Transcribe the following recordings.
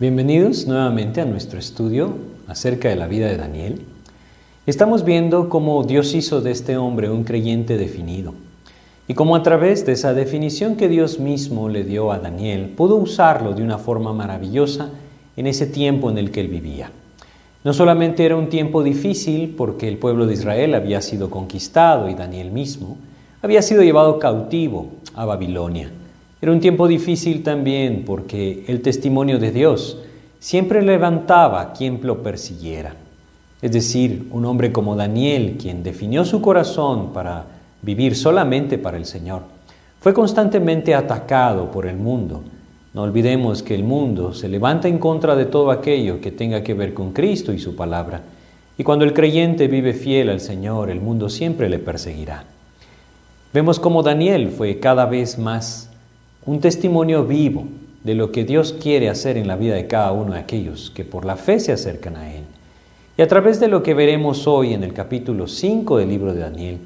Bienvenidos nuevamente a nuestro estudio acerca de la vida de Daniel. Estamos viendo cómo Dios hizo de este hombre un creyente definido y cómo a través de esa definición que Dios mismo le dio a Daniel pudo usarlo de una forma maravillosa en ese tiempo en el que él vivía. No solamente era un tiempo difícil porque el pueblo de Israel había sido conquistado y Daniel mismo había sido llevado cautivo a Babilonia, era un tiempo difícil también porque el testimonio de Dios siempre levantaba a quien lo persiguiera. Es decir, un hombre como Daniel, quien definió su corazón para vivir solamente para el Señor, fue constantemente atacado por el mundo. No olvidemos que el mundo se levanta en contra de todo aquello que tenga que ver con Cristo y su palabra. Y cuando el creyente vive fiel al Señor, el mundo siempre le perseguirá. Vemos como Daniel fue cada vez más un testimonio vivo de lo que Dios quiere hacer en la vida de cada uno de aquellos que por la fe se acercan a Él. Y a través de lo que veremos hoy en el capítulo 5 del libro de Daniel,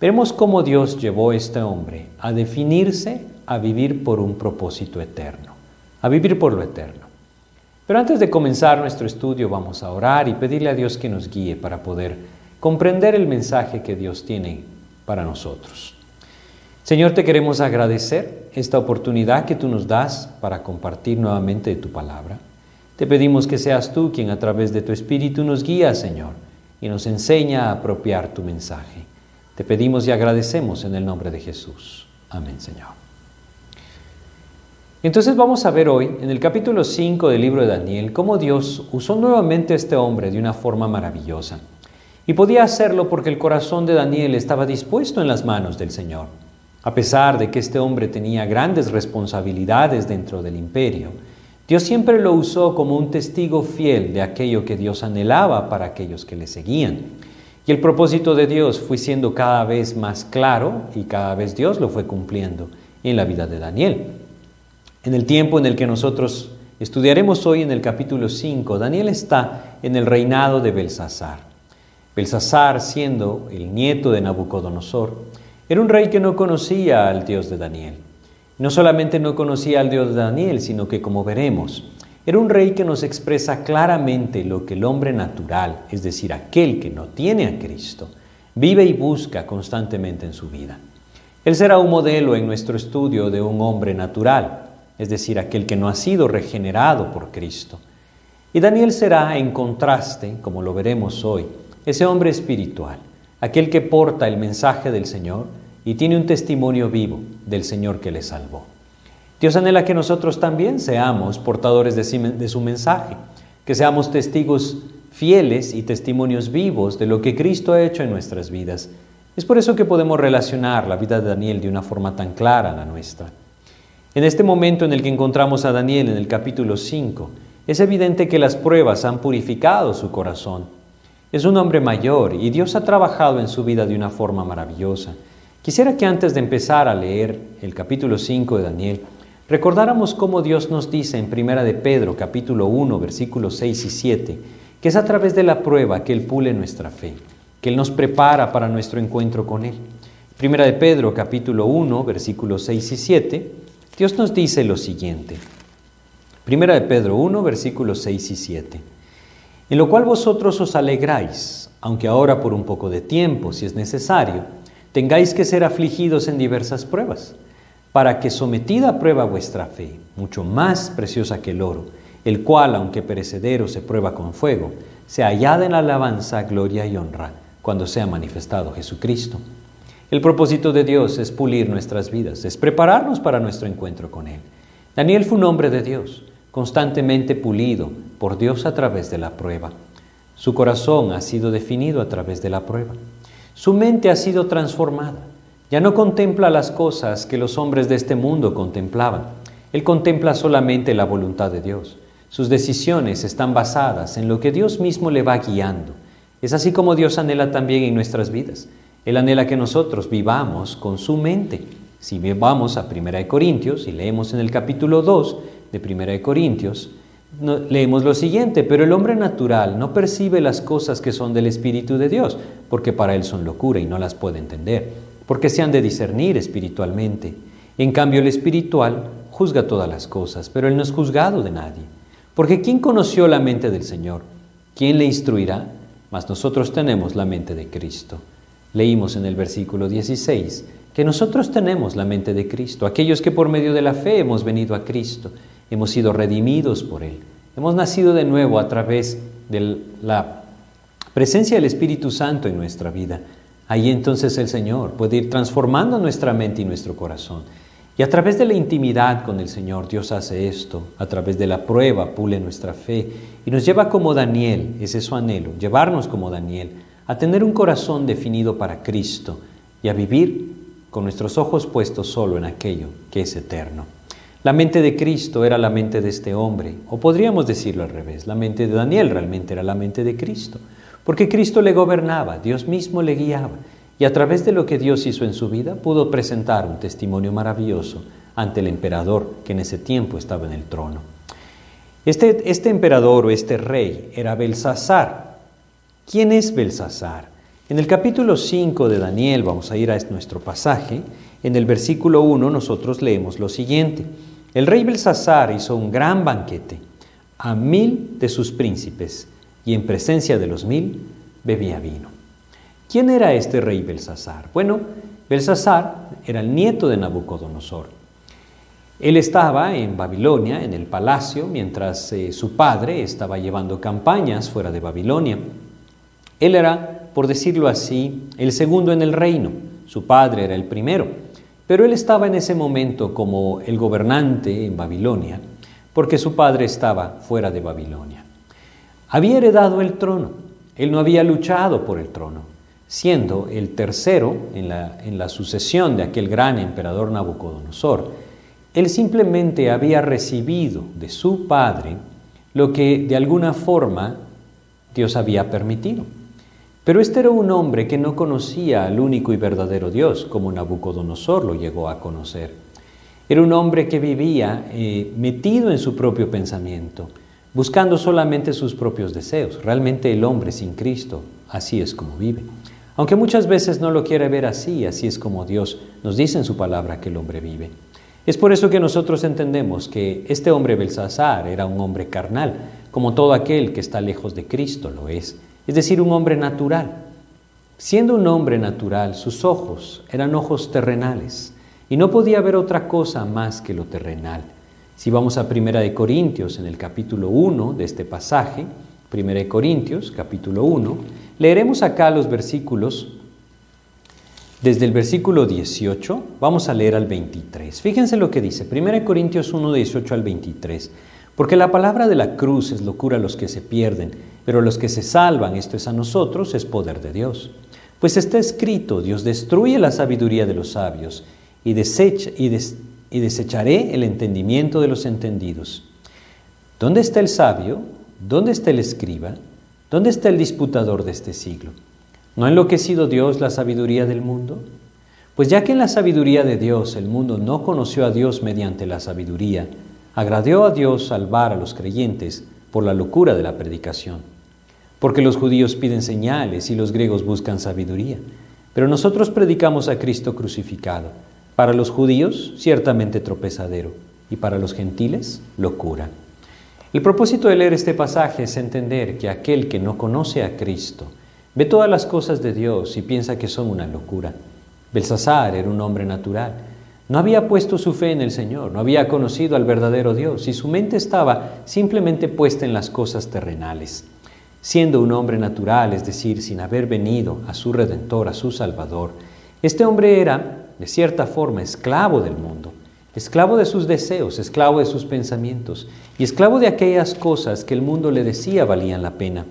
veremos cómo Dios llevó a este hombre a definirse a vivir por un propósito eterno, a vivir por lo eterno. Pero antes de comenzar nuestro estudio vamos a orar y pedirle a Dios que nos guíe para poder comprender el mensaje que Dios tiene para nosotros. Señor, te queremos agradecer esta oportunidad que tú nos das para compartir nuevamente tu palabra. Te pedimos que seas tú quien a través de tu Espíritu nos guía, Señor, y nos enseña a apropiar tu mensaje. Te pedimos y agradecemos en el nombre de Jesús. Amén, Señor. Entonces vamos a ver hoy, en el capítulo 5 del libro de Daniel, cómo Dios usó nuevamente a este hombre de una forma maravillosa. Y podía hacerlo porque el corazón de Daniel estaba dispuesto en las manos del Señor. A pesar de que este hombre tenía grandes responsabilidades dentro del imperio, Dios siempre lo usó como un testigo fiel de aquello que Dios anhelaba para aquellos que le seguían. Y el propósito de Dios fue siendo cada vez más claro y cada vez Dios lo fue cumpliendo en la vida de Daniel. En el tiempo en el que nosotros estudiaremos hoy en el capítulo 5, Daniel está en el reinado de Belsasar. Belsasar siendo el nieto de Nabucodonosor, era un rey que no conocía al Dios de Daniel. No solamente no conocía al Dios de Daniel, sino que, como veremos, era un rey que nos expresa claramente lo que el hombre natural, es decir, aquel que no tiene a Cristo, vive y busca constantemente en su vida. Él será un modelo en nuestro estudio de un hombre natural, es decir, aquel que no ha sido regenerado por Cristo. Y Daniel será, en contraste, como lo veremos hoy, ese hombre espiritual, aquel que porta el mensaje del Señor y tiene un testimonio vivo del Señor que le salvó. Dios anhela que nosotros también seamos portadores de su mensaje, que seamos testigos fieles y testimonios vivos de lo que Cristo ha hecho en nuestras vidas. Es por eso que podemos relacionar la vida de Daniel de una forma tan clara a la nuestra. En este momento en el que encontramos a Daniel en el capítulo 5, es evidente que las pruebas han purificado su corazón es un hombre mayor y Dios ha trabajado en su vida de una forma maravillosa. Quisiera que antes de empezar a leer el capítulo 5 de Daniel, recordáramos cómo Dios nos dice en Primera de Pedro, capítulo 1, versículos 6 y 7, que es a través de la prueba que Él pule nuestra fe, que Él nos prepara para nuestro encuentro con Él. Primera de Pedro, capítulo 1, versículos 6 y 7, Dios nos dice lo siguiente. Primera de Pedro 1, versículos 6 y 7 en lo cual vosotros os alegráis, aunque ahora por un poco de tiempo, si es necesario, tengáis que ser afligidos en diversas pruebas, para que sometida a prueba vuestra fe, mucho más preciosa que el oro, el cual, aunque perecedero, se prueba con fuego, se hallada en alabanza, gloria y honra, cuando sea manifestado Jesucristo. El propósito de Dios es pulir nuestras vidas, es prepararnos para nuestro encuentro con Él. Daniel fue un hombre de Dios, constantemente pulido por Dios a través de la prueba. Su corazón ha sido definido a través de la prueba. Su mente ha sido transformada. Ya no contempla las cosas que los hombres de este mundo contemplaban. Él contempla solamente la voluntad de Dios. Sus decisiones están basadas en lo que Dios mismo le va guiando. Es así como Dios anhela también en nuestras vidas. Él anhela que nosotros vivamos con su mente. Si vamos a 1 Corintios y leemos en el capítulo 2, de Primera de Leemos lo siguiente, pero el hombre natural no percibe las cosas que son del Espíritu de Dios, porque para él son locura y no las puede entender, porque se han de discernir espiritualmente. En cambio, el espiritual juzga todas las cosas, pero él no es juzgado de nadie. Porque ¿quién conoció la mente del Señor? ¿Quién le instruirá? Mas nosotros tenemos la mente de Cristo. Leímos en el versículo 16 que nosotros tenemos la mente de Cristo, aquellos que por medio de la fe hemos venido a Cristo, hemos sido redimidos por Él, hemos nacido de nuevo a través de la presencia del Espíritu Santo en nuestra vida. Ahí entonces el Señor puede ir transformando nuestra mente y nuestro corazón. Y a través de la intimidad con el Señor, Dios hace esto, a través de la prueba pule nuestra fe y nos lleva como Daniel, ese es su anhelo, llevarnos como Daniel, a tener un corazón definido para Cristo y a vivir con nuestros ojos puestos solo en aquello que es eterno. La mente de Cristo era la mente de este hombre, o podríamos decirlo al revés, la mente de Daniel realmente era la mente de Cristo, porque Cristo le gobernaba, Dios mismo le guiaba, y a través de lo que Dios hizo en su vida pudo presentar un testimonio maravilloso ante el emperador que en ese tiempo estaba en el trono. Este, este emperador o este rey era Belsasar. ¿Quién es Belsasar? En el capítulo 5 de Daniel, vamos a ir a nuestro pasaje, en el versículo 1 nosotros leemos lo siguiente. El rey Belsasar hizo un gran banquete a mil de sus príncipes y en presencia de los mil bebía vino. ¿Quién era este rey Belsasar? Bueno, Belsasar era el nieto de Nabucodonosor. Él estaba en Babilonia, en el palacio, mientras eh, su padre estaba llevando campañas fuera de Babilonia. Él era por decirlo así, el segundo en el reino. Su padre era el primero. Pero él estaba en ese momento como el gobernante en Babilonia, porque su padre estaba fuera de Babilonia. Había heredado el trono. Él no había luchado por el trono, siendo el tercero en la, en la sucesión de aquel gran emperador Nabucodonosor. Él simplemente había recibido de su padre lo que de alguna forma Dios había permitido. Pero este era un hombre que no conocía al único y verdadero Dios, como Nabucodonosor lo llegó a conocer. Era un hombre que vivía eh, metido en su propio pensamiento, buscando solamente sus propios deseos. Realmente el hombre sin Cristo, así es como vive. Aunque muchas veces no lo quiere ver así, así es como Dios nos dice en su palabra que el hombre vive. Es por eso que nosotros entendemos que este hombre Belsasar era un hombre carnal, como todo aquel que está lejos de Cristo lo es es decir, un hombre natural. Siendo un hombre natural, sus ojos eran ojos terrenales y no podía ver otra cosa más que lo terrenal. Si vamos a Primera de Corintios, en el capítulo 1 de este pasaje, Primera de Corintios, capítulo 1, leeremos acá los versículos, desde el versículo 18, vamos a leer al 23. Fíjense lo que dice, Primera de Corintios 1, 18 al 23. Porque la palabra de la cruz es locura a los que se pierden pero los que se salvan, esto es a nosotros, es poder de Dios. Pues está escrito, Dios destruye la sabiduría de los sabios y, desecha, y, y desecharé el entendimiento de los entendidos. ¿Dónde está el sabio? ¿Dónde está el escriba? ¿Dónde está el disputador de este siglo? ¿No ha enloquecido Dios la sabiduría del mundo? Pues ya que en la sabiduría de Dios el mundo no conoció a Dios mediante la sabiduría, agradó a Dios salvar a los creyentes por la locura de la predicación porque los judíos piden señales y los griegos buscan sabiduría. Pero nosotros predicamos a Cristo crucificado. Para los judíos, ciertamente tropezadero, y para los gentiles, locura. El propósito de leer este pasaje es entender que aquel que no conoce a Cristo ve todas las cosas de Dios y piensa que son una locura. Belsasar era un hombre natural. No había puesto su fe en el Señor, no había conocido al verdadero Dios y su mente estaba simplemente puesta en las cosas terrenales siendo un hombre natural, es decir, sin haber venido a su Redentor, a su Salvador, este hombre era, de cierta forma, esclavo del mundo, esclavo de sus deseos, esclavo de sus pensamientos y esclavo de aquellas cosas que el mundo le decía valían la pena.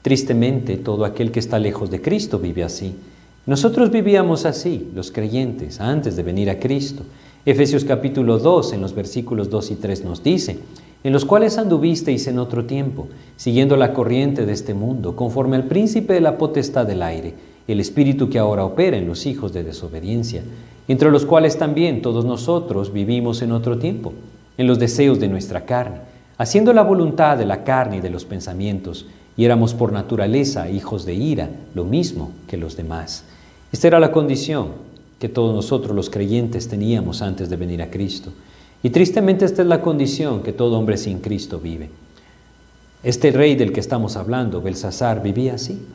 Tristemente, todo aquel que está lejos de Cristo vive así. Nosotros vivíamos así, los creyentes, antes de venir a Cristo. Efesios capítulo 2, en los versículos 2 y 3 nos dice, en los cuales anduvisteis en otro tiempo, siguiendo la corriente de este mundo, conforme al príncipe de la potestad del aire, el espíritu que ahora opera en los hijos de desobediencia, entre los cuales también todos nosotros vivimos en otro tiempo, en los deseos de nuestra carne, haciendo la voluntad de la carne y de los pensamientos, y éramos por naturaleza hijos de ira, lo mismo que los demás. Esta era la condición que todos nosotros los creyentes teníamos antes de venir a Cristo. Y tristemente esta es la condición que todo hombre sin Cristo vive. Este rey del que estamos hablando, Belsasar, vivía así.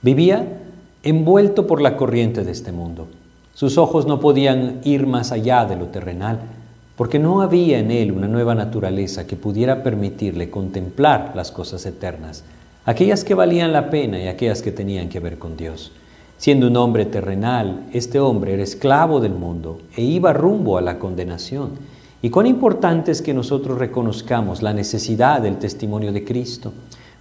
Vivía envuelto por la corriente de este mundo. Sus ojos no podían ir más allá de lo terrenal, porque no había en él una nueva naturaleza que pudiera permitirle contemplar las cosas eternas, aquellas que valían la pena y aquellas que tenían que ver con Dios. Siendo un hombre terrenal, este hombre era esclavo del mundo e iba rumbo a la condenación y cuán importante es que nosotros reconozcamos la necesidad del testimonio de Cristo,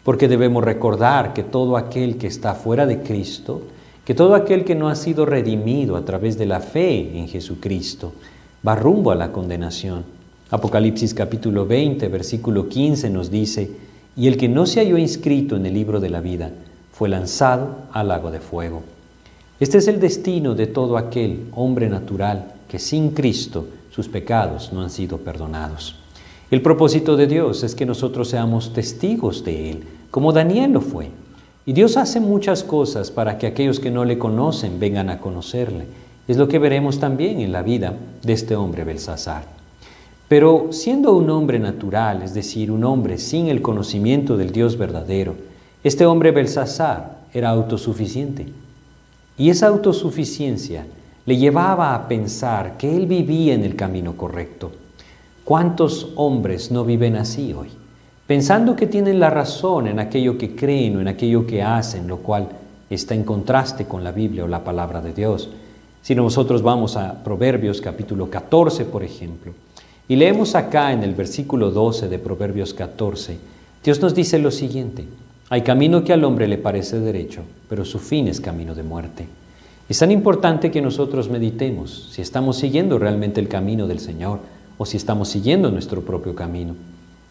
porque debemos recordar que todo aquel que está fuera de Cristo, que todo aquel que no ha sido redimido a través de la fe en Jesucristo, va rumbo a la condenación. Apocalipsis capítulo 20, versículo 15 nos dice, y el que no se halló inscrito en el libro de la vida fue lanzado al lago de fuego. Este es el destino de todo aquel hombre natural que sin Cristo sus pecados no han sido perdonados. El propósito de Dios es que nosotros seamos testigos de Él, como Daniel lo fue. Y Dios hace muchas cosas para que aquellos que no le conocen vengan a conocerle. Es lo que veremos también en la vida de este hombre Belsasar. Pero siendo un hombre natural, es decir, un hombre sin el conocimiento del Dios verdadero, este hombre Belsasar era autosuficiente. Y esa autosuficiencia le llevaba a pensar que él vivía en el camino correcto. ¿Cuántos hombres no viven así hoy? Pensando que tienen la razón en aquello que creen o en aquello que hacen, lo cual está en contraste con la Biblia o la palabra de Dios. Si nosotros vamos a Proverbios capítulo 14, por ejemplo, y leemos acá en el versículo 12 de Proverbios 14, Dios nos dice lo siguiente, hay camino que al hombre le parece derecho, pero su fin es camino de muerte. Es tan importante que nosotros meditemos si estamos siguiendo realmente el camino del Señor o si estamos siguiendo nuestro propio camino.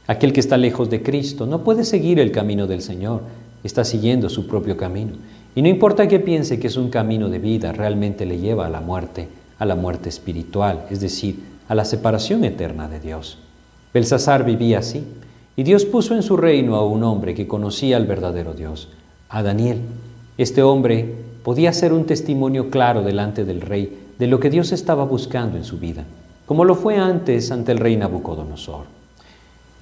Aquel que está lejos de Cristo no puede seguir el camino del Señor, está siguiendo su propio camino. Y no importa que piense que es un camino de vida, realmente le lleva a la muerte, a la muerte espiritual, es decir, a la separación eterna de Dios. Belsasar vivía así, y Dios puso en su reino a un hombre que conocía al verdadero Dios, a Daniel. Este hombre podía ser un testimonio claro delante del rey de lo que Dios estaba buscando en su vida, como lo fue antes ante el rey Nabucodonosor.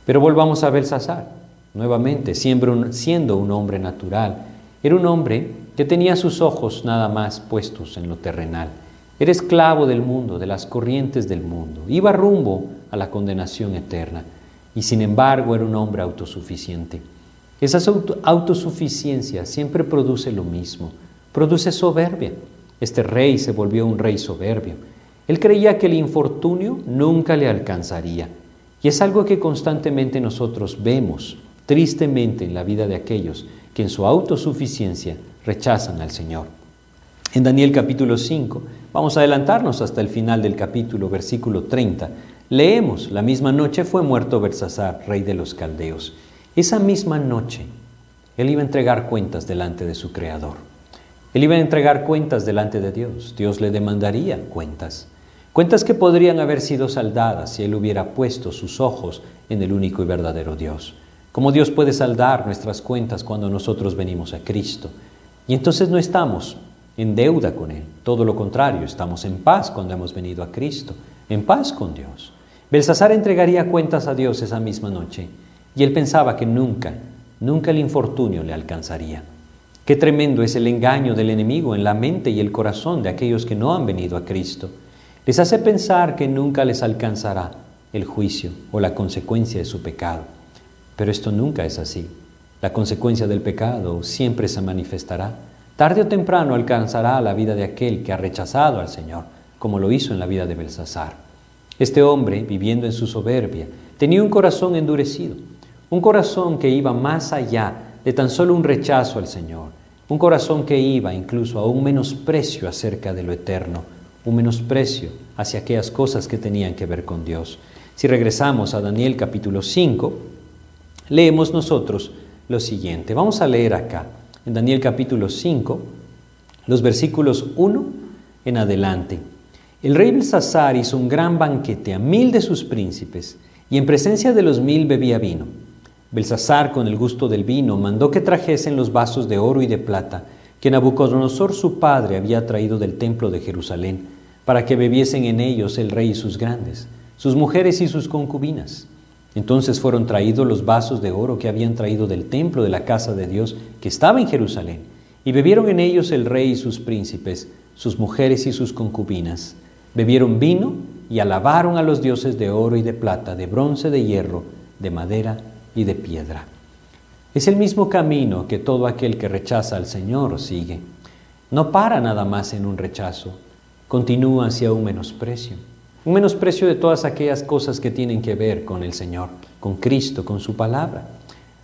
Pero volvamos a Belsasar, nuevamente, siendo un hombre natural, era un hombre que tenía sus ojos nada más puestos en lo terrenal. Era esclavo del mundo, de las corrientes del mundo. Iba rumbo a la condenación eterna. Y sin embargo era un hombre autosuficiente. Esa autosuficiencia siempre produce lo mismo produce soberbia. Este rey se volvió un rey soberbio. Él creía que el infortunio nunca le alcanzaría. Y es algo que constantemente nosotros vemos tristemente en la vida de aquellos que en su autosuficiencia rechazan al Señor. En Daniel capítulo 5, vamos a adelantarnos hasta el final del capítulo, versículo 30, leemos, la misma noche fue muerto Bersasar, rey de los caldeos. Esa misma noche, él iba a entregar cuentas delante de su Creador. Él iba a entregar cuentas delante de Dios. Dios le demandaría cuentas. Cuentas que podrían haber sido saldadas si Él hubiera puesto sus ojos en el único y verdadero Dios. Como Dios puede saldar nuestras cuentas cuando nosotros venimos a Cristo. Y entonces no estamos en deuda con Él. Todo lo contrario, estamos en paz cuando hemos venido a Cristo, en paz con Dios. Belsasar entregaría cuentas a Dios esa misma noche y él pensaba que nunca, nunca el infortunio le alcanzaría. Qué tremendo es el engaño del enemigo en la mente y el corazón de aquellos que no han venido a Cristo. Les hace pensar que nunca les alcanzará el juicio o la consecuencia de su pecado. Pero esto nunca es así. La consecuencia del pecado siempre se manifestará. Tarde o temprano alcanzará la vida de aquel que ha rechazado al Señor, como lo hizo en la vida de Belsasar. Este hombre, viviendo en su soberbia, tenía un corazón endurecido, un corazón que iba más allá de tan solo un rechazo al Señor, un corazón que iba incluso a un menosprecio acerca de lo eterno, un menosprecio hacia aquellas cosas que tenían que ver con Dios. Si regresamos a Daniel capítulo 5, leemos nosotros lo siguiente. Vamos a leer acá, en Daniel capítulo 5, los versículos 1 en adelante. El rey Belsasar hizo un gran banquete a mil de sus príncipes, y en presencia de los mil bebía vino. Belsasar, con el gusto del vino, mandó que trajesen los vasos de oro y de plata que Nabucodonosor su padre había traído del templo de Jerusalén, para que bebiesen en ellos el rey y sus grandes, sus mujeres y sus concubinas. Entonces fueron traídos los vasos de oro que habían traído del templo de la casa de Dios que estaba en Jerusalén, y bebieron en ellos el rey y sus príncipes, sus mujeres y sus concubinas. Bebieron vino y alabaron a los dioses de oro y de plata, de bronce, de hierro, de madera y de piedra. Es el mismo camino que todo aquel que rechaza al Señor sigue. No para nada más en un rechazo, continúa hacia un menosprecio. Un menosprecio de todas aquellas cosas que tienen que ver con el Señor, con Cristo, con su palabra.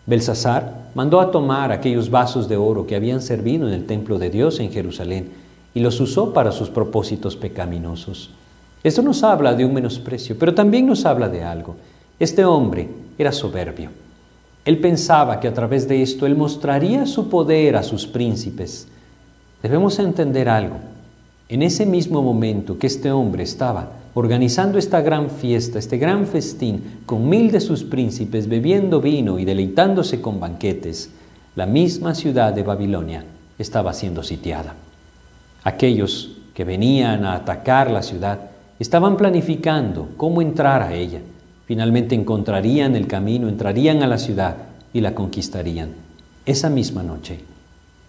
Belsasar mandó a tomar aquellos vasos de oro que habían servido en el templo de Dios en Jerusalén y los usó para sus propósitos pecaminosos. Esto nos habla de un menosprecio, pero también nos habla de algo. Este hombre era soberbio. Él pensaba que a través de esto él mostraría su poder a sus príncipes. Debemos entender algo. En ese mismo momento que este hombre estaba organizando esta gran fiesta, este gran festín, con mil de sus príncipes bebiendo vino y deleitándose con banquetes, la misma ciudad de Babilonia estaba siendo sitiada. Aquellos que venían a atacar la ciudad estaban planificando cómo entrar a ella. Finalmente encontrarían el camino, entrarían a la ciudad y la conquistarían. Esa misma noche,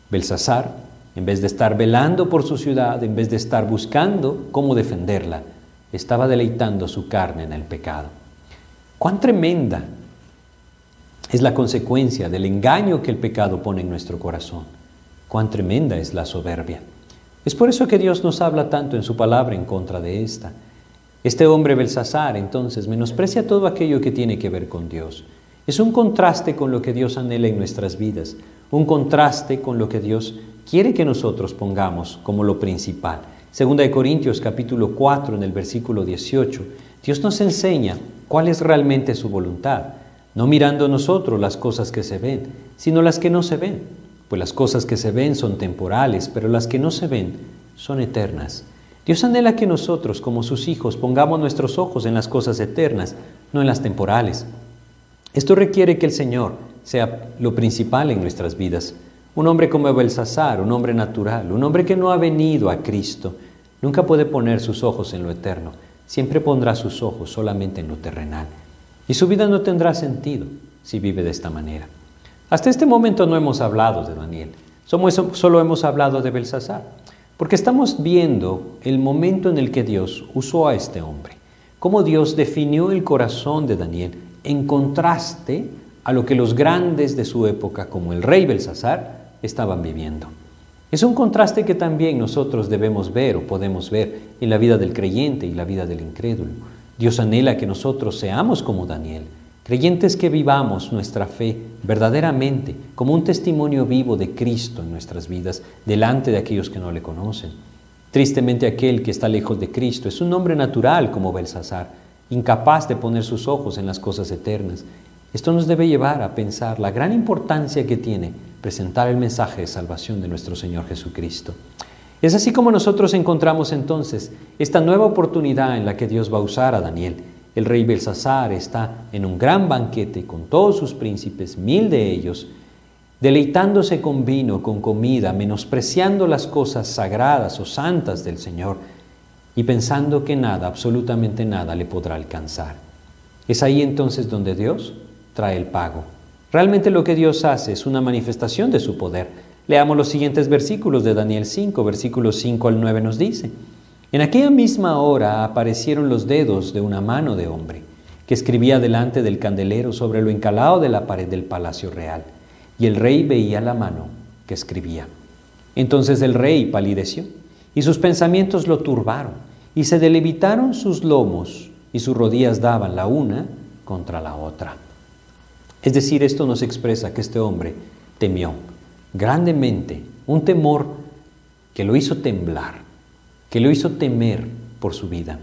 Belsasar, en vez de estar velando por su ciudad, en vez de estar buscando cómo defenderla, estaba deleitando su carne en el pecado. Cuán tremenda es la consecuencia del engaño que el pecado pone en nuestro corazón. Cuán tremenda es la soberbia. Es por eso que Dios nos habla tanto en su palabra en contra de esta. Este hombre Belsasar entonces menosprecia todo aquello que tiene que ver con Dios. Es un contraste con lo que Dios anhela en nuestras vidas, un contraste con lo que Dios quiere que nosotros pongamos como lo principal. Segunda de Corintios capítulo 4 en el versículo 18, Dios nos enseña cuál es realmente su voluntad, no mirando nosotros las cosas que se ven, sino las que no se ven, pues las cosas que se ven son temporales, pero las que no se ven son eternas. Dios anhela que nosotros, como sus hijos, pongamos nuestros ojos en las cosas eternas, no en las temporales. Esto requiere que el Señor sea lo principal en nuestras vidas. Un hombre como Belsasar, un hombre natural, un hombre que no ha venido a Cristo, nunca puede poner sus ojos en lo eterno, siempre pondrá sus ojos solamente en lo terrenal. Y su vida no tendrá sentido si vive de esta manera. Hasta este momento no hemos hablado de Daniel, solo hemos hablado de Belsasar, porque estamos viendo el momento en el que Dios usó a este hombre, cómo Dios definió el corazón de Daniel en contraste a lo que los grandes de su época, como el rey Belsasar, estaban viviendo. Es un contraste que también nosotros debemos ver o podemos ver en la vida del creyente y la vida del incrédulo. Dios anhela que nosotros seamos como Daniel, creyentes que vivamos nuestra fe verdaderamente como un testimonio vivo de Cristo en nuestras vidas delante de aquellos que no le conocen. Tristemente aquel que está lejos de Cristo es un hombre natural como Belsasar, incapaz de poner sus ojos en las cosas eternas. Esto nos debe llevar a pensar la gran importancia que tiene presentar el mensaje de salvación de nuestro Señor Jesucristo. Es así como nosotros encontramos entonces esta nueva oportunidad en la que Dios va a usar a Daniel. El rey Belsasar está en un gran banquete con todos sus príncipes, mil de ellos, deleitándose con vino, con comida, menospreciando las cosas sagradas o santas del Señor y pensando que nada, absolutamente nada, le podrá alcanzar. Es ahí entonces donde Dios trae el pago Realmente lo que Dios hace es una manifestación de su poder. Leamos los siguientes versículos de Daniel 5, versículos 5 al 9 nos dice, En aquella misma hora aparecieron los dedos de una mano de hombre, que escribía delante del candelero sobre lo encalado de la pared del palacio real, y el rey veía la mano que escribía. Entonces el rey palideció, y sus pensamientos lo turbaron, y se delevitaron sus lomos, y sus rodillas daban la una contra la otra. Es decir, esto nos expresa que este hombre temió grandemente, un temor que lo hizo temblar, que lo hizo temer por su vida.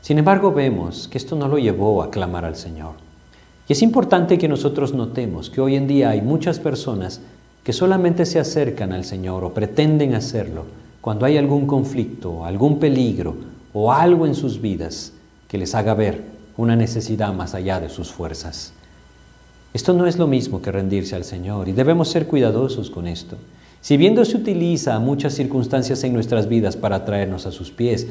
Sin embargo, vemos que esto no lo llevó a clamar al Señor. Y es importante que nosotros notemos que hoy en día hay muchas personas que solamente se acercan al Señor o pretenden hacerlo cuando hay algún conflicto, algún peligro o algo en sus vidas que les haga ver una necesidad más allá de sus fuerzas. Esto no es lo mismo que rendirse al Señor y debemos ser cuidadosos con esto. Si viendo se utiliza muchas circunstancias en nuestras vidas para traernos a sus pies,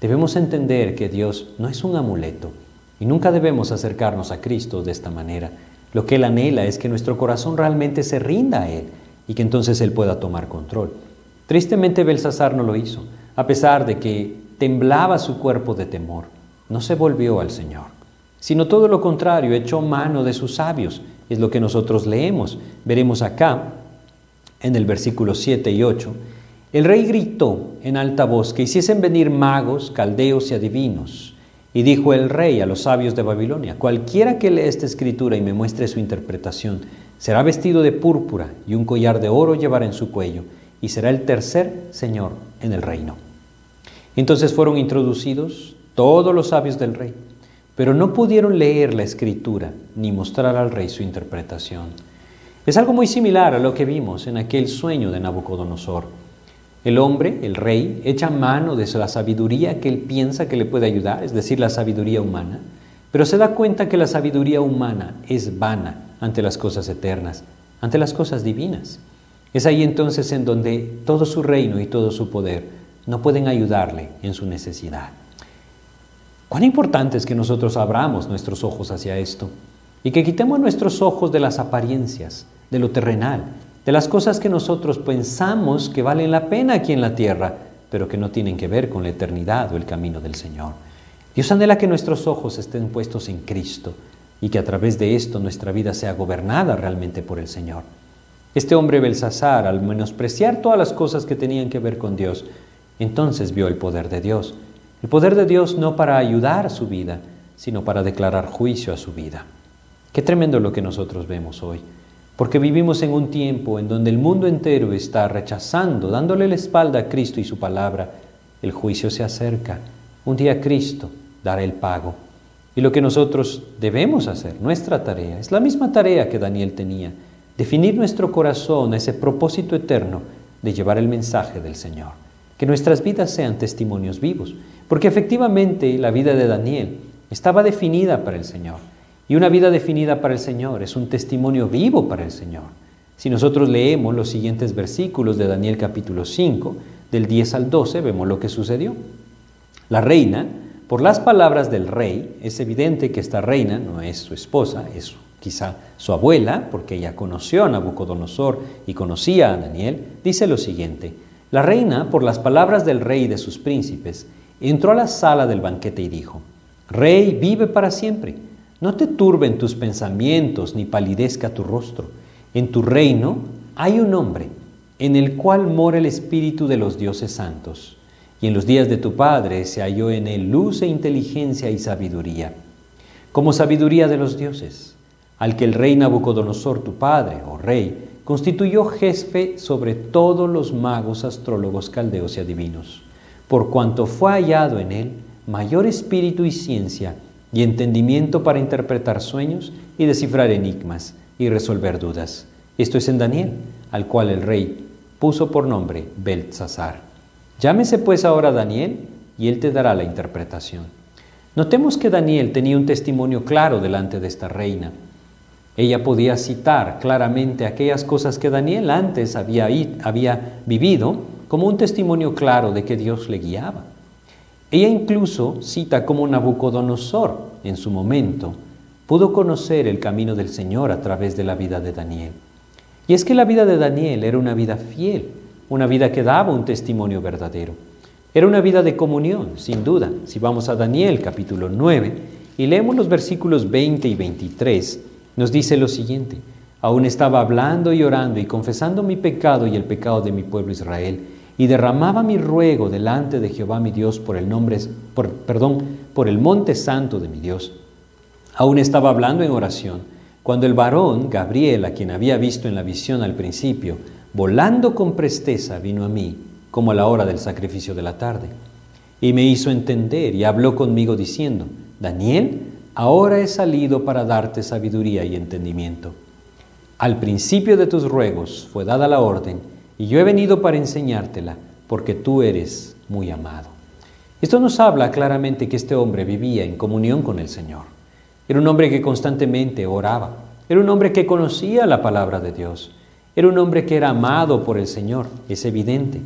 debemos entender que Dios no es un amuleto. Y nunca debemos acercarnos a Cristo de esta manera. Lo que Él anhela es que nuestro corazón realmente se rinda a Él y que entonces Él pueda tomar control. Tristemente Belsasar no lo hizo, a pesar de que temblaba su cuerpo de temor. No se volvió al Señor, sino todo lo contrario, echó mano de sus sabios. Es lo que nosotros leemos. Veremos acá, en el versículo 7 y 8, el rey gritó en alta voz que hiciesen venir magos, caldeos y adivinos. Y dijo el rey a los sabios de Babilonia, cualquiera que lea esta escritura y me muestre su interpretación, será vestido de púrpura y un collar de oro llevará en su cuello, y será el tercer señor en el reino. Entonces fueron introducidos todos los sabios del rey, pero no pudieron leer la escritura ni mostrar al rey su interpretación. Es algo muy similar a lo que vimos en aquel sueño de Nabucodonosor. El hombre, el rey, echa mano de la sabiduría que él piensa que le puede ayudar, es decir, la sabiduría humana, pero se da cuenta que la sabiduría humana es vana ante las cosas eternas, ante las cosas divinas. Es ahí entonces en donde todo su reino y todo su poder no pueden ayudarle en su necesidad. Cuán importante es que nosotros abramos nuestros ojos hacia esto y que quitemos nuestros ojos de las apariencias, de lo terrenal, de las cosas que nosotros pensamos que valen la pena aquí en la tierra, pero que no tienen que ver con la eternidad o el camino del Señor. Dios anhela que nuestros ojos estén puestos en Cristo y que a través de esto nuestra vida sea gobernada realmente por el Señor. Este hombre Belsasar, al menospreciar todas las cosas que tenían que ver con Dios, entonces vio el poder de Dios. El poder de Dios no para ayudar a su vida, sino para declarar juicio a su vida. Qué tremendo lo que nosotros vemos hoy porque vivimos en un tiempo en donde el mundo entero está rechazando, dándole la espalda a Cristo y su palabra. El juicio se acerca. Un día Cristo dará el pago. Y lo que nosotros debemos hacer, nuestra tarea, es la misma tarea que Daniel tenía, definir nuestro corazón a ese propósito eterno de llevar el mensaje del Señor. Que nuestras vidas sean testimonios vivos, porque efectivamente la vida de Daniel estaba definida para el Señor. Y una vida definida para el Señor es un testimonio vivo para el Señor. Si nosotros leemos los siguientes versículos de Daniel capítulo 5, del 10 al 12, vemos lo que sucedió. La reina, por las palabras del rey, es evidente que esta reina no es su esposa, es quizá su abuela, porque ella conoció a Nabucodonosor y conocía a Daniel, dice lo siguiente, la reina, por las palabras del rey y de sus príncipes, entró a la sala del banquete y dijo, Rey, vive para siempre. No te turben tus pensamientos ni palidezca tu rostro. En tu reino hay un hombre en el cual mora el espíritu de los dioses santos. Y en los días de tu Padre se halló en él luz e inteligencia y sabiduría, como sabiduría de los dioses, al que el rey Nabucodonosor, tu Padre, o oh rey, constituyó jefe sobre todos los magos, astrólogos, caldeos y adivinos, por cuanto fue hallado en él mayor espíritu y ciencia, y entendimiento para interpretar sueños y descifrar enigmas y resolver dudas. Esto es en Daniel, al cual el rey puso por nombre Beltzazar. Llámese pues ahora Daniel y él te dará la interpretación. Notemos que Daniel tenía un testimonio claro delante de esta reina. Ella podía citar claramente aquellas cosas que Daniel antes había, había vivido como un testimonio claro de que Dios le guiaba. Ella incluso cita como Nabucodonosor en su momento pudo conocer el camino del Señor a través de la vida de Daniel. Y es que la vida de Daniel era una vida fiel, una vida que daba un testimonio verdadero. Era una vida de comunión, sin duda. Si vamos a Daniel capítulo 9 y leemos los versículos 20 y 23, nos dice lo siguiente. Aún estaba hablando y orando y confesando mi pecado y el pecado de mi pueblo Israel y derramaba mi ruego delante de Jehová mi Dios por el nombre, por, perdón, por el monte santo de mi Dios. Aún estaba hablando en oración, cuando el varón, Gabriel, a quien había visto en la visión al principio, volando con presteza, vino a mí, como a la hora del sacrificio de la tarde, y me hizo entender y habló conmigo diciendo, Daniel, ahora he salido para darte sabiduría y entendimiento. Al principio de tus ruegos fue dada la orden, y yo he venido para enseñártela, porque tú eres muy amado. Esto nos habla claramente que este hombre vivía en comunión con el Señor. Era un hombre que constantemente oraba. Era un hombre que conocía la palabra de Dios. Era un hombre que era amado por el Señor. Es evidente.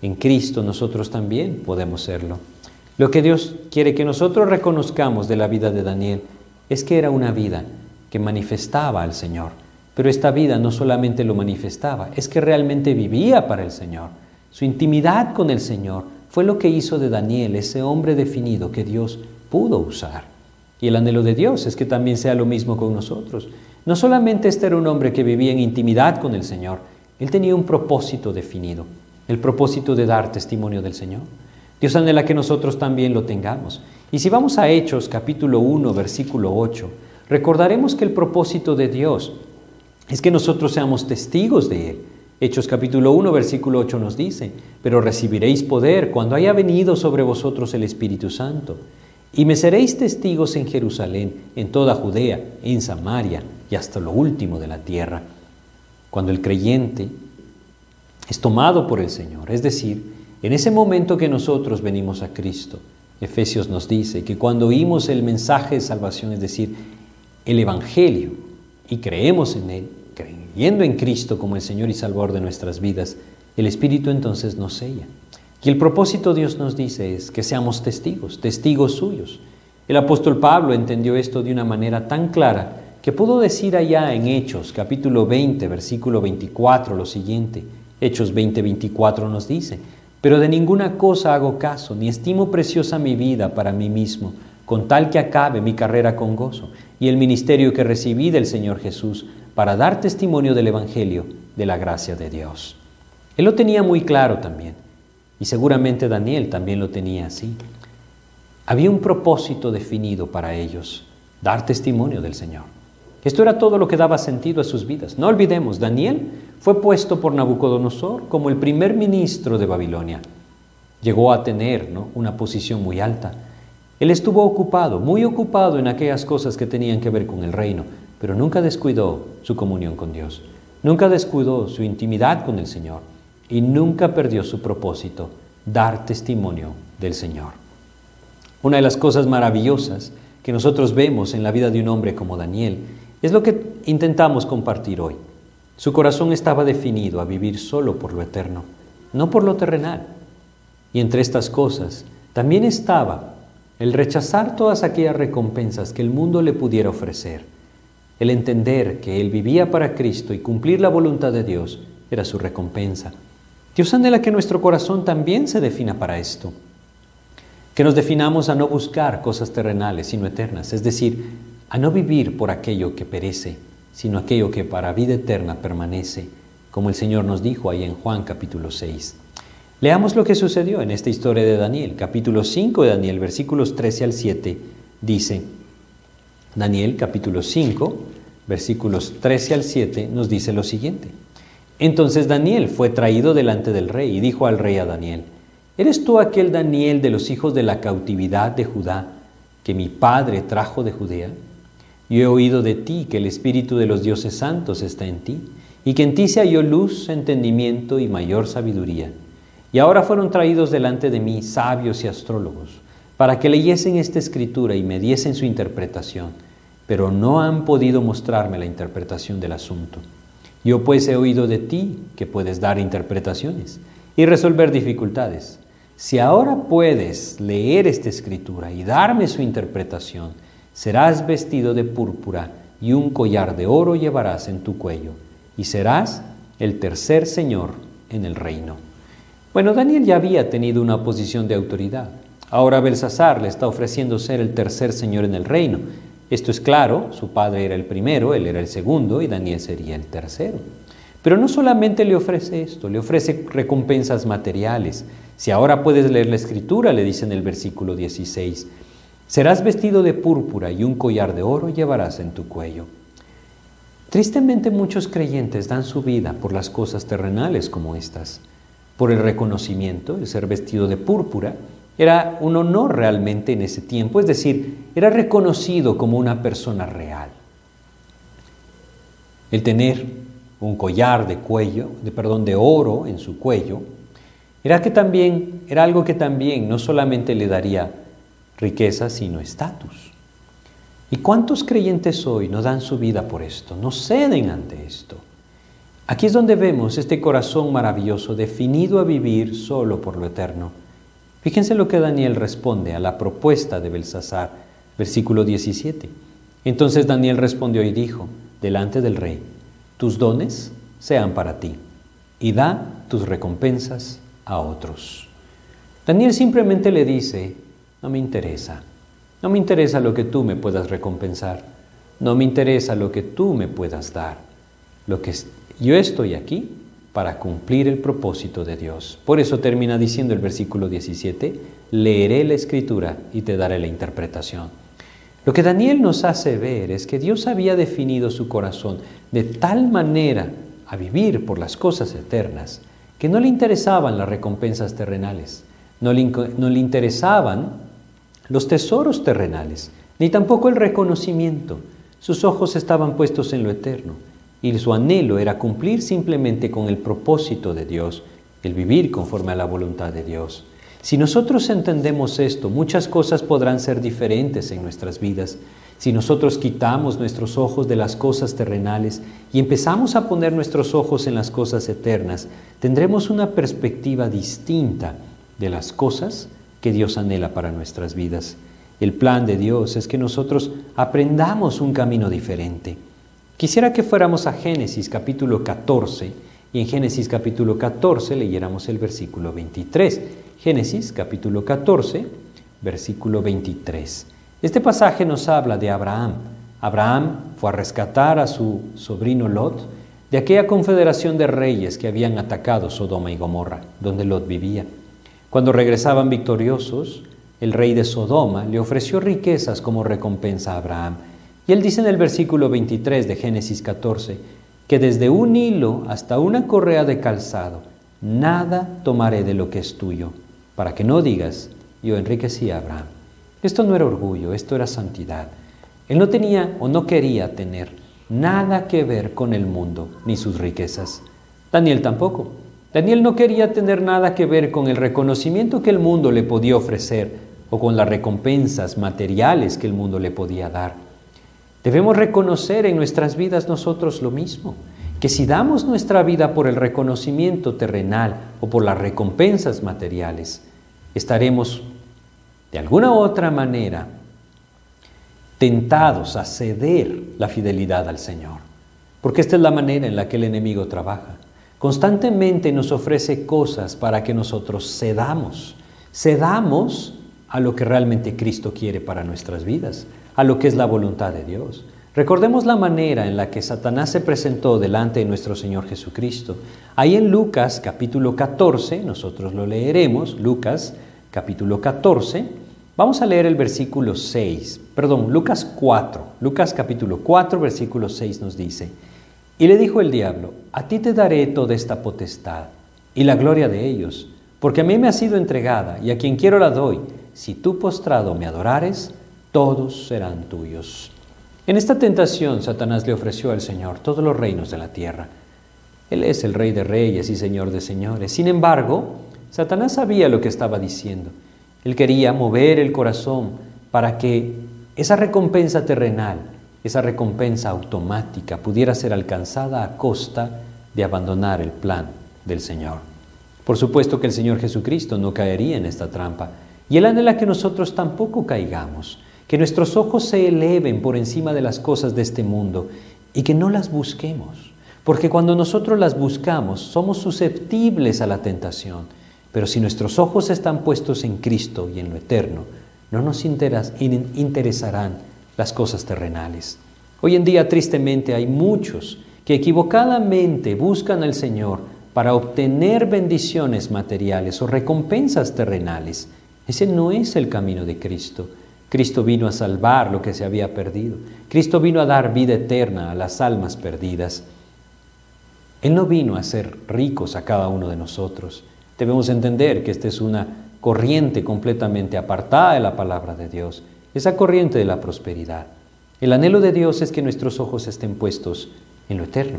En Cristo nosotros también podemos serlo. Lo que Dios quiere que nosotros reconozcamos de la vida de Daniel es que era una vida que manifestaba al Señor. Pero esta vida no solamente lo manifestaba, es que realmente vivía para el Señor. Su intimidad con el Señor fue lo que hizo de Daniel ese hombre definido que Dios pudo usar. Y el anhelo de Dios es que también sea lo mismo con nosotros. No solamente este era un hombre que vivía en intimidad con el Señor, él tenía un propósito definido, el propósito de dar testimonio del Señor. Dios anhela que nosotros también lo tengamos. Y si vamos a Hechos capítulo 1, versículo 8, recordaremos que el propósito de Dios es que nosotros seamos testigos de Él. Hechos capítulo 1, versículo 8 nos dice, pero recibiréis poder cuando haya venido sobre vosotros el Espíritu Santo, y me seréis testigos en Jerusalén, en toda Judea, en Samaria y hasta lo último de la tierra. Cuando el creyente es tomado por el Señor, es decir, en ese momento que nosotros venimos a Cristo, Efesios nos dice que cuando oímos el mensaje de salvación, es decir, el Evangelio, y creemos en Él, creyendo en Cristo como el Señor y Salvador de nuestras vidas, el Espíritu entonces nos sella. Y el propósito Dios nos dice es que seamos testigos, testigos suyos. El apóstol Pablo entendió esto de una manera tan clara que pudo decir allá en Hechos capítulo 20, versículo 24 lo siguiente. Hechos 20, 24 nos dice, pero de ninguna cosa hago caso, ni estimo preciosa mi vida para mí mismo, con tal que acabe mi carrera con gozo y el ministerio que recibí del Señor Jesús para dar testimonio del Evangelio de la gracia de Dios. Él lo tenía muy claro también, y seguramente Daniel también lo tenía así. Había un propósito definido para ellos, dar testimonio del Señor. Esto era todo lo que daba sentido a sus vidas. No olvidemos, Daniel fue puesto por Nabucodonosor como el primer ministro de Babilonia. Llegó a tener una posición muy alta. Él estuvo ocupado, muy ocupado en aquellas cosas que tenían que ver con el reino, pero nunca descuidó su comunión con Dios, nunca descuidó su intimidad con el Señor y nunca perdió su propósito, dar testimonio del Señor. Una de las cosas maravillosas que nosotros vemos en la vida de un hombre como Daniel es lo que intentamos compartir hoy. Su corazón estaba definido a vivir solo por lo eterno, no por lo terrenal. Y entre estas cosas también estaba el rechazar todas aquellas recompensas que el mundo le pudiera ofrecer, el entender que él vivía para Cristo y cumplir la voluntad de Dios era su recompensa. Dios anhela que nuestro corazón también se defina para esto, que nos definamos a no buscar cosas terrenales, sino eternas, es decir, a no vivir por aquello que perece, sino aquello que para vida eterna permanece, como el Señor nos dijo ahí en Juan capítulo 6. Leamos lo que sucedió en esta historia de Daniel. Capítulo 5 de Daniel, versículos 13 al 7, dice, Daniel capítulo 5, versículos 13 al 7, nos dice lo siguiente. Entonces Daniel fue traído delante del rey y dijo al rey a Daniel, ¿eres tú aquel Daniel de los hijos de la cautividad de Judá que mi padre trajo de Judea? Yo he oído de ti que el Espíritu de los dioses santos está en ti y que en ti se halló luz, entendimiento y mayor sabiduría. Y ahora fueron traídos delante de mí sabios y astrólogos, para que leyesen esta escritura y me diesen su interpretación, pero no han podido mostrarme la interpretación del asunto. Yo pues he oído de ti que puedes dar interpretaciones y resolver dificultades. Si ahora puedes leer esta escritura y darme su interpretación, serás vestido de púrpura y un collar de oro llevarás en tu cuello, y serás el tercer señor en el reino. Bueno, Daniel ya había tenido una posición de autoridad. Ahora Belsasar le está ofreciendo ser el tercer señor en el reino. Esto es claro, su padre era el primero, él era el segundo y Daniel sería el tercero. Pero no solamente le ofrece esto, le ofrece recompensas materiales. Si ahora puedes leer la escritura, le dice en el versículo 16, serás vestido de púrpura y un collar de oro llevarás en tu cuello. Tristemente muchos creyentes dan su vida por las cosas terrenales como estas por el reconocimiento, el ser vestido de púrpura, era un honor realmente en ese tiempo, es decir, era reconocido como una persona real. El tener un collar de cuello, de perdón, de oro en su cuello, era que también era algo que también no solamente le daría riqueza, sino estatus. ¿Y cuántos creyentes hoy no dan su vida por esto? No ceden ante esto. Aquí es donde vemos este corazón maravilloso definido a vivir solo por lo eterno. Fíjense lo que Daniel responde a la propuesta de Belsasar, versículo 17. Entonces Daniel respondió y dijo, delante del rey, tus dones sean para ti, y da tus recompensas a otros. Daniel simplemente le dice, no me interesa, no me interesa lo que tú me puedas recompensar, no me interesa lo que tú me puedas dar. Lo que yo estoy aquí para cumplir el propósito de Dios. Por eso termina diciendo el versículo 17, leeré la escritura y te daré la interpretación. Lo que Daniel nos hace ver es que Dios había definido su corazón de tal manera a vivir por las cosas eternas que no le interesaban las recompensas terrenales, no le, no le interesaban los tesoros terrenales, ni tampoco el reconocimiento. Sus ojos estaban puestos en lo eterno y su anhelo era cumplir simplemente con el propósito de Dios, el vivir conforme a la voluntad de Dios. Si nosotros entendemos esto, muchas cosas podrán ser diferentes en nuestras vidas. Si nosotros quitamos nuestros ojos de las cosas terrenales y empezamos a poner nuestros ojos en las cosas eternas, tendremos una perspectiva distinta de las cosas que Dios anhela para nuestras vidas. El plan de Dios es que nosotros aprendamos un camino diferente. Quisiera que fuéramos a Génesis capítulo 14 y en Génesis capítulo 14 leyéramos el versículo 23. Génesis capítulo 14, versículo 23. Este pasaje nos habla de Abraham. Abraham fue a rescatar a su sobrino Lot de aquella confederación de reyes que habían atacado Sodoma y Gomorra, donde Lot vivía. Cuando regresaban victoriosos, el rey de Sodoma le ofreció riquezas como recompensa a Abraham. Y él dice en el versículo 23 de Génesis 14, que desde un hilo hasta una correa de calzado, nada tomaré de lo que es tuyo, para que no digas, yo enriquecí a Abraham. Esto no era orgullo, esto era santidad. Él no tenía o no quería tener nada que ver con el mundo ni sus riquezas. Daniel tampoco. Daniel no quería tener nada que ver con el reconocimiento que el mundo le podía ofrecer o con las recompensas materiales que el mundo le podía dar. Debemos reconocer en nuestras vidas nosotros lo mismo, que si damos nuestra vida por el reconocimiento terrenal o por las recompensas materiales, estaremos de alguna u otra manera tentados a ceder la fidelidad al Señor. Porque esta es la manera en la que el enemigo trabaja. Constantemente nos ofrece cosas para que nosotros cedamos. Cedamos a lo que realmente Cristo quiere para nuestras vidas, a lo que es la voluntad de Dios. Recordemos la manera en la que Satanás se presentó delante de nuestro Señor Jesucristo. Ahí en Lucas capítulo 14, nosotros lo leeremos, Lucas capítulo 14, vamos a leer el versículo 6, perdón, Lucas 4, Lucas capítulo 4, versículo 6 nos dice, y le dijo el diablo, a ti te daré toda esta potestad y la gloria de ellos, porque a mí me ha sido entregada y a quien quiero la doy, si tú postrado me adorares, todos serán tuyos. En esta tentación Satanás le ofreció al Señor todos los reinos de la tierra. Él es el rey de reyes y señor de señores. Sin embargo, Satanás sabía lo que estaba diciendo. Él quería mover el corazón para que esa recompensa terrenal, esa recompensa automática pudiera ser alcanzada a costa de abandonar el plan del Señor. Por supuesto que el Señor Jesucristo no caería en esta trampa y Él anhela que nosotros tampoco caigamos, que nuestros ojos se eleven por encima de las cosas de este mundo y que no las busquemos, porque cuando nosotros las buscamos somos susceptibles a la tentación pero si nuestros ojos están puestos en Cristo y en lo eterno, no nos interesarán las cosas terrenales. Hoy en día, tristemente, hay muchos que equivocadamente buscan al Señor para obtener bendiciones materiales o recompensas terrenales. Ese no es el camino de Cristo. Cristo vino a salvar lo que se había perdido. Cristo vino a dar vida eterna a las almas perdidas. Él no vino a ser ricos a cada uno de nosotros. Debemos entender que esta es una corriente completamente apartada de la palabra de Dios, esa corriente de la prosperidad. El anhelo de Dios es que nuestros ojos estén puestos en lo eterno.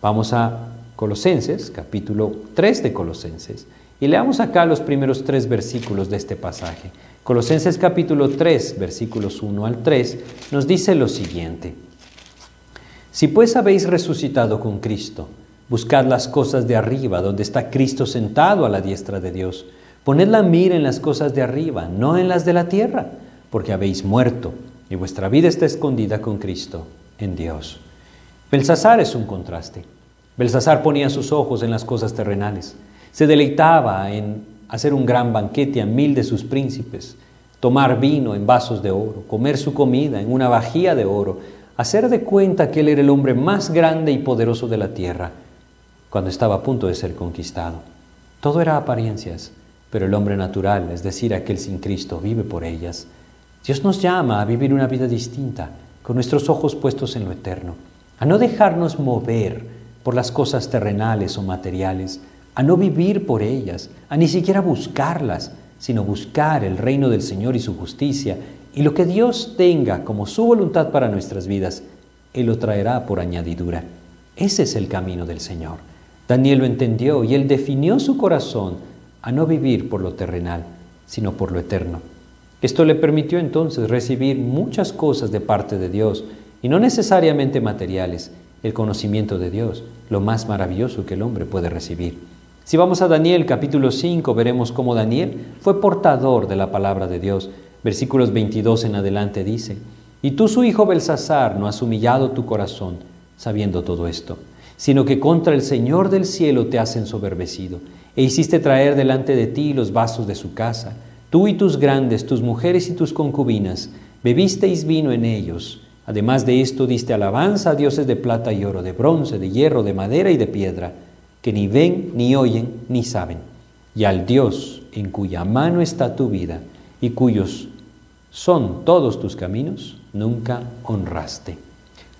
Vamos a Colosenses, capítulo 3 de Colosenses, y leamos acá los primeros tres versículos de este pasaje. Colosenses capítulo 3, versículos 1 al 3, nos dice lo siguiente. Si pues habéis resucitado con Cristo, Buscad las cosas de arriba, donde está Cristo sentado a la diestra de Dios. Poned la mira en las cosas de arriba, no en las de la tierra, porque habéis muerto y vuestra vida está escondida con Cristo en Dios. Belsasar es un contraste. Belsasar ponía sus ojos en las cosas terrenales. Se deleitaba en hacer un gran banquete a mil de sus príncipes, tomar vino en vasos de oro, comer su comida en una vajilla de oro, hacer de cuenta que él era el hombre más grande y poderoso de la tierra cuando estaba a punto de ser conquistado. Todo era apariencias pero el hombre natural, es decir, aquel sin Cristo, vive por ellas. Dios nos llama a vivir una vida distinta, con nuestros ojos puestos en lo eterno, a no dejarnos mover por las cosas terrenales o materiales, a no vivir por ellas, a ni siquiera buscarlas, sino buscar el reino del Señor y su justicia, y lo que Dios tenga como su voluntad para nuestras vidas, Él lo traerá por añadidura. Ese es el camino del Señor. Daniel lo entendió y él definió su corazón a no vivir por lo terrenal, sino por lo eterno. Esto le permitió entonces recibir muchas cosas de parte de Dios, y no necesariamente materiales, el conocimiento de Dios, lo más maravilloso que el hombre puede recibir. Si vamos a Daniel capítulo 5, veremos cómo Daniel fue portador de la palabra de Dios. Versículos 22 en adelante dice, Y tú su hijo Belsasar no has humillado tu corazón, sabiendo todo esto, sino que contra el Señor del cielo te has ensoberbecido e hiciste traer delante de ti los vasos de su casa, tú y tus grandes, tus mujeres y tus concubinas, bebisteis vino en ellos. Además de esto diste alabanza a dioses de plata y oro, de bronce, de hierro, de madera y de piedra, que ni ven, ni oyen, ni saben, y al Dios en cuya mano está tu vida y cuyos son todos tus caminos, nunca honraste.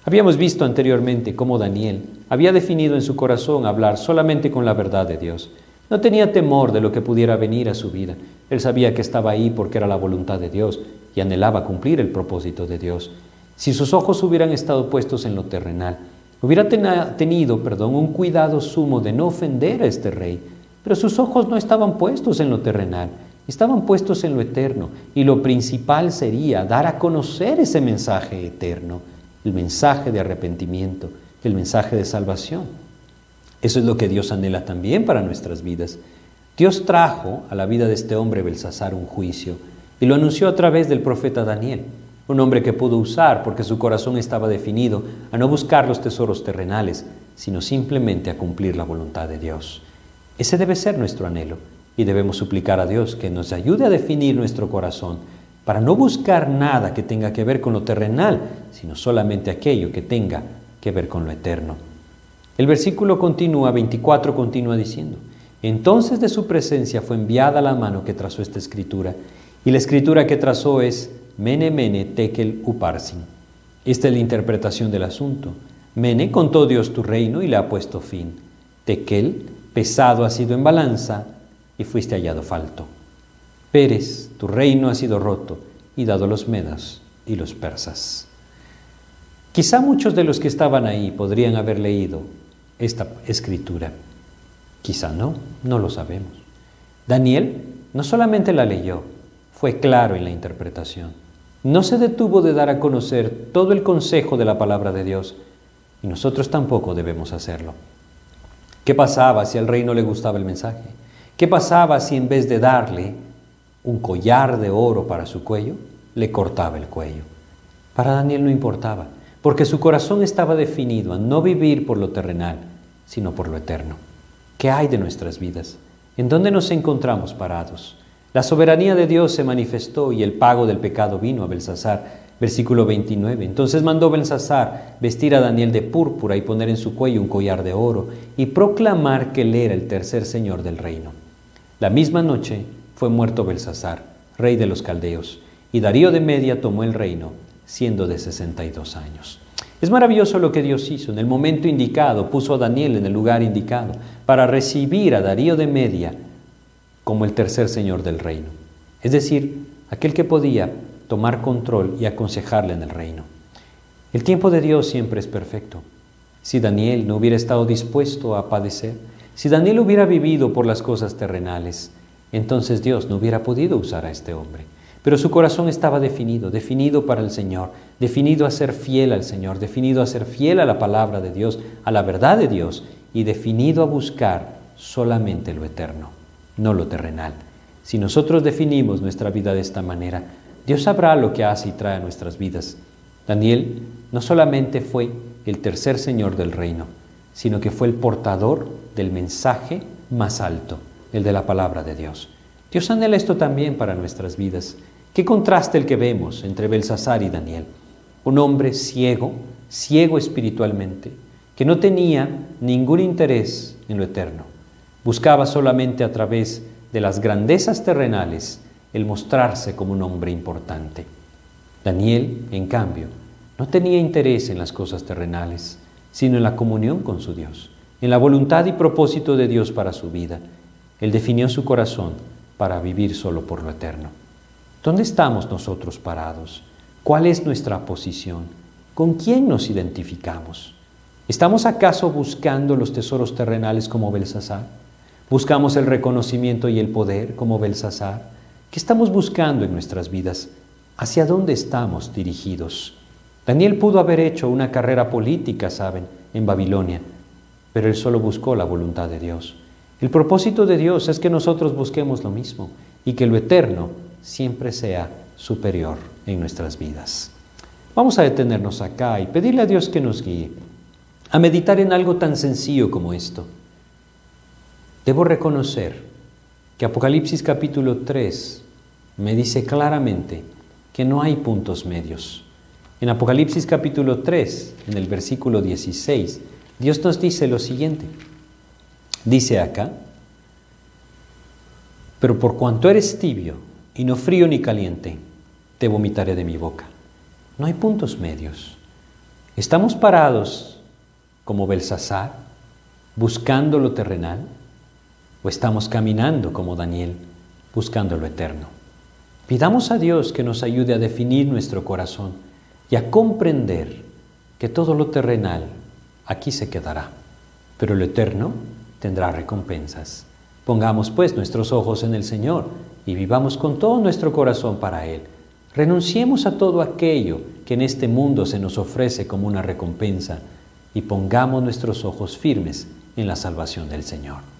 Habíamos visto anteriormente cómo Daniel había definido en su corazón hablar solamente con la verdad de Dios. No tenía temor de lo que pudiera venir a su vida. Él sabía que estaba ahí porque era la voluntad de Dios y anhelaba cumplir el propósito de Dios. Si sus ojos hubieran estado puestos en lo terrenal, hubiera tenido, perdón, un cuidado sumo de no ofender a este rey, pero sus ojos no estaban puestos en lo terrenal, estaban puestos en lo eterno, y lo principal sería dar a conocer ese mensaje eterno, el mensaje de arrepentimiento, el mensaje de salvación. Eso es lo que Dios anhela también para nuestras vidas. Dios trajo a la vida de este hombre Belsasar un juicio y lo anunció a través del profeta Daniel, un hombre que pudo usar porque su corazón estaba definido a no buscar los tesoros terrenales, sino simplemente a cumplir la voluntad de Dios. Ese debe ser nuestro anhelo y debemos suplicar a Dios que nos ayude a definir nuestro corazón para no buscar nada que tenga que ver con lo terrenal, sino solamente aquello que tenga que ver con lo eterno. El versículo continúa, 24 continúa diciendo, entonces de su presencia fue enviada la mano que trazó esta escritura, y la escritura que trazó es Mene Mene Tekel Uparsin. Esta es la interpretación del asunto. Mene contó Dios tu reino y le ha puesto fin. Tekel, pesado ha sido en balanza y fuiste hallado falto. Pérez, tu reino ha sido roto y dado los medas y los persas. Quizá muchos de los que estaban ahí podrían haber leído esta escritura? Quizá no, no lo sabemos. Daniel no solamente la leyó, fue claro en la interpretación. No se detuvo de dar a conocer todo el consejo de la palabra de Dios y nosotros tampoco debemos hacerlo. ¿Qué pasaba si al rey no le gustaba el mensaje? ¿Qué pasaba si en vez de darle un collar de oro para su cuello, le cortaba el cuello? Para Daniel no importaba porque su corazón estaba definido a no vivir por lo terrenal, sino por lo eterno. ¿Qué hay de nuestras vidas? ¿En dónde nos encontramos parados? La soberanía de Dios se manifestó y el pago del pecado vino a Belsasar. Versículo 29. Entonces mandó Belsasar vestir a Daniel de púrpura y poner en su cuello un collar de oro y proclamar que él era el tercer señor del reino. La misma noche fue muerto Belsasar, rey de los caldeos, y Darío de Media tomó el reino siendo de 62 años. Es maravilloso lo que Dios hizo. En el momento indicado puso a Daniel en el lugar indicado para recibir a Darío de Media como el tercer señor del reino. Es decir, aquel que podía tomar control y aconsejarle en el reino. El tiempo de Dios siempre es perfecto. Si Daniel no hubiera estado dispuesto a padecer, si Daniel hubiera vivido por las cosas terrenales, entonces Dios no hubiera podido usar a este hombre. Pero su corazón estaba definido, definido para el Señor, definido a ser fiel al Señor, definido a ser fiel a la palabra de Dios, a la verdad de Dios y definido a buscar solamente lo eterno, no lo terrenal. Si nosotros definimos nuestra vida de esta manera, Dios sabrá lo que hace y trae a nuestras vidas. Daniel no solamente fue el tercer señor del reino, sino que fue el portador del mensaje más alto, el de la palabra de Dios. Dios anhela esto también para nuestras vidas. Qué contraste el que vemos entre Belsasar y Daniel. Un hombre ciego, ciego espiritualmente, que no tenía ningún interés en lo eterno. Buscaba solamente a través de las grandezas terrenales el mostrarse como un hombre importante. Daniel, en cambio, no tenía interés en las cosas terrenales, sino en la comunión con su Dios, en la voluntad y propósito de Dios para su vida. Él definió su corazón para vivir solo por lo eterno. ¿Dónde estamos nosotros parados? ¿Cuál es nuestra posición? ¿Con quién nos identificamos? ¿Estamos acaso buscando los tesoros terrenales como Belsasar? ¿Buscamos el reconocimiento y el poder como Belsasar? ¿Qué estamos buscando en nuestras vidas? ¿Hacia dónde estamos dirigidos? Daniel pudo haber hecho una carrera política, saben, en Babilonia, pero él solo buscó la voluntad de Dios. El propósito de Dios es que nosotros busquemos lo mismo y que lo eterno siempre sea superior en nuestras vidas. Vamos a detenernos acá y pedirle a Dios que nos guíe a meditar en algo tan sencillo como esto. Debo reconocer que Apocalipsis capítulo 3 me dice claramente que no hay puntos medios. En Apocalipsis capítulo 3, en el versículo 16, Dios nos dice lo siguiente. Dice acá, pero por cuanto eres tibio y no frío ni caliente, te vomitaré de mi boca. No hay puntos medios. Estamos parados como Belsasar, buscando lo terrenal, o estamos caminando como Daniel, buscando lo eterno. Pidamos a Dios que nos ayude a definir nuestro corazón y a comprender que todo lo terrenal aquí se quedará, pero lo eterno tendrá recompensas. Pongamos pues nuestros ojos en el Señor y vivamos con todo nuestro corazón para Él. Renunciemos a todo aquello que en este mundo se nos ofrece como una recompensa y pongamos nuestros ojos firmes en la salvación del Señor.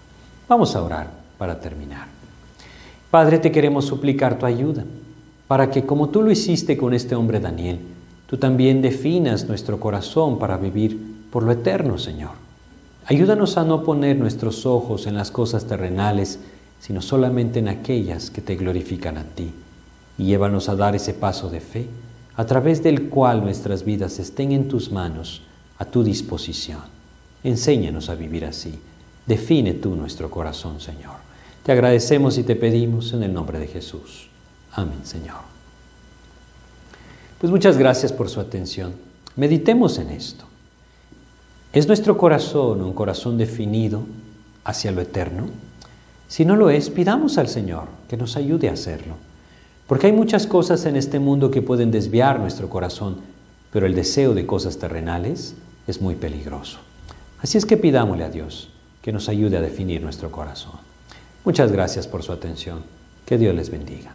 Vamos a orar para terminar. Padre, te queremos suplicar tu ayuda para que como tú lo hiciste con este hombre Daniel, tú también definas nuestro corazón para vivir por lo eterno, Señor. Ayúdanos a no poner nuestros ojos en las cosas terrenales, sino solamente en aquellas que te glorifican a ti. Y llévanos a dar ese paso de fe, a través del cual nuestras vidas estén en tus manos, a tu disposición. Enséñanos a vivir así. Define tú nuestro corazón, Señor. Te agradecemos y te pedimos en el nombre de Jesús. Amén, Señor. Pues muchas gracias por su atención. Meditemos en esto. ¿Es nuestro corazón un corazón definido hacia lo eterno? Si no lo es, pidamos al Señor que nos ayude a hacerlo. Porque hay muchas cosas en este mundo que pueden desviar nuestro corazón, pero el deseo de cosas terrenales es muy peligroso. Así es que pidámosle a Dios que nos ayude a definir nuestro corazón. Muchas gracias por su atención. Que Dios les bendiga.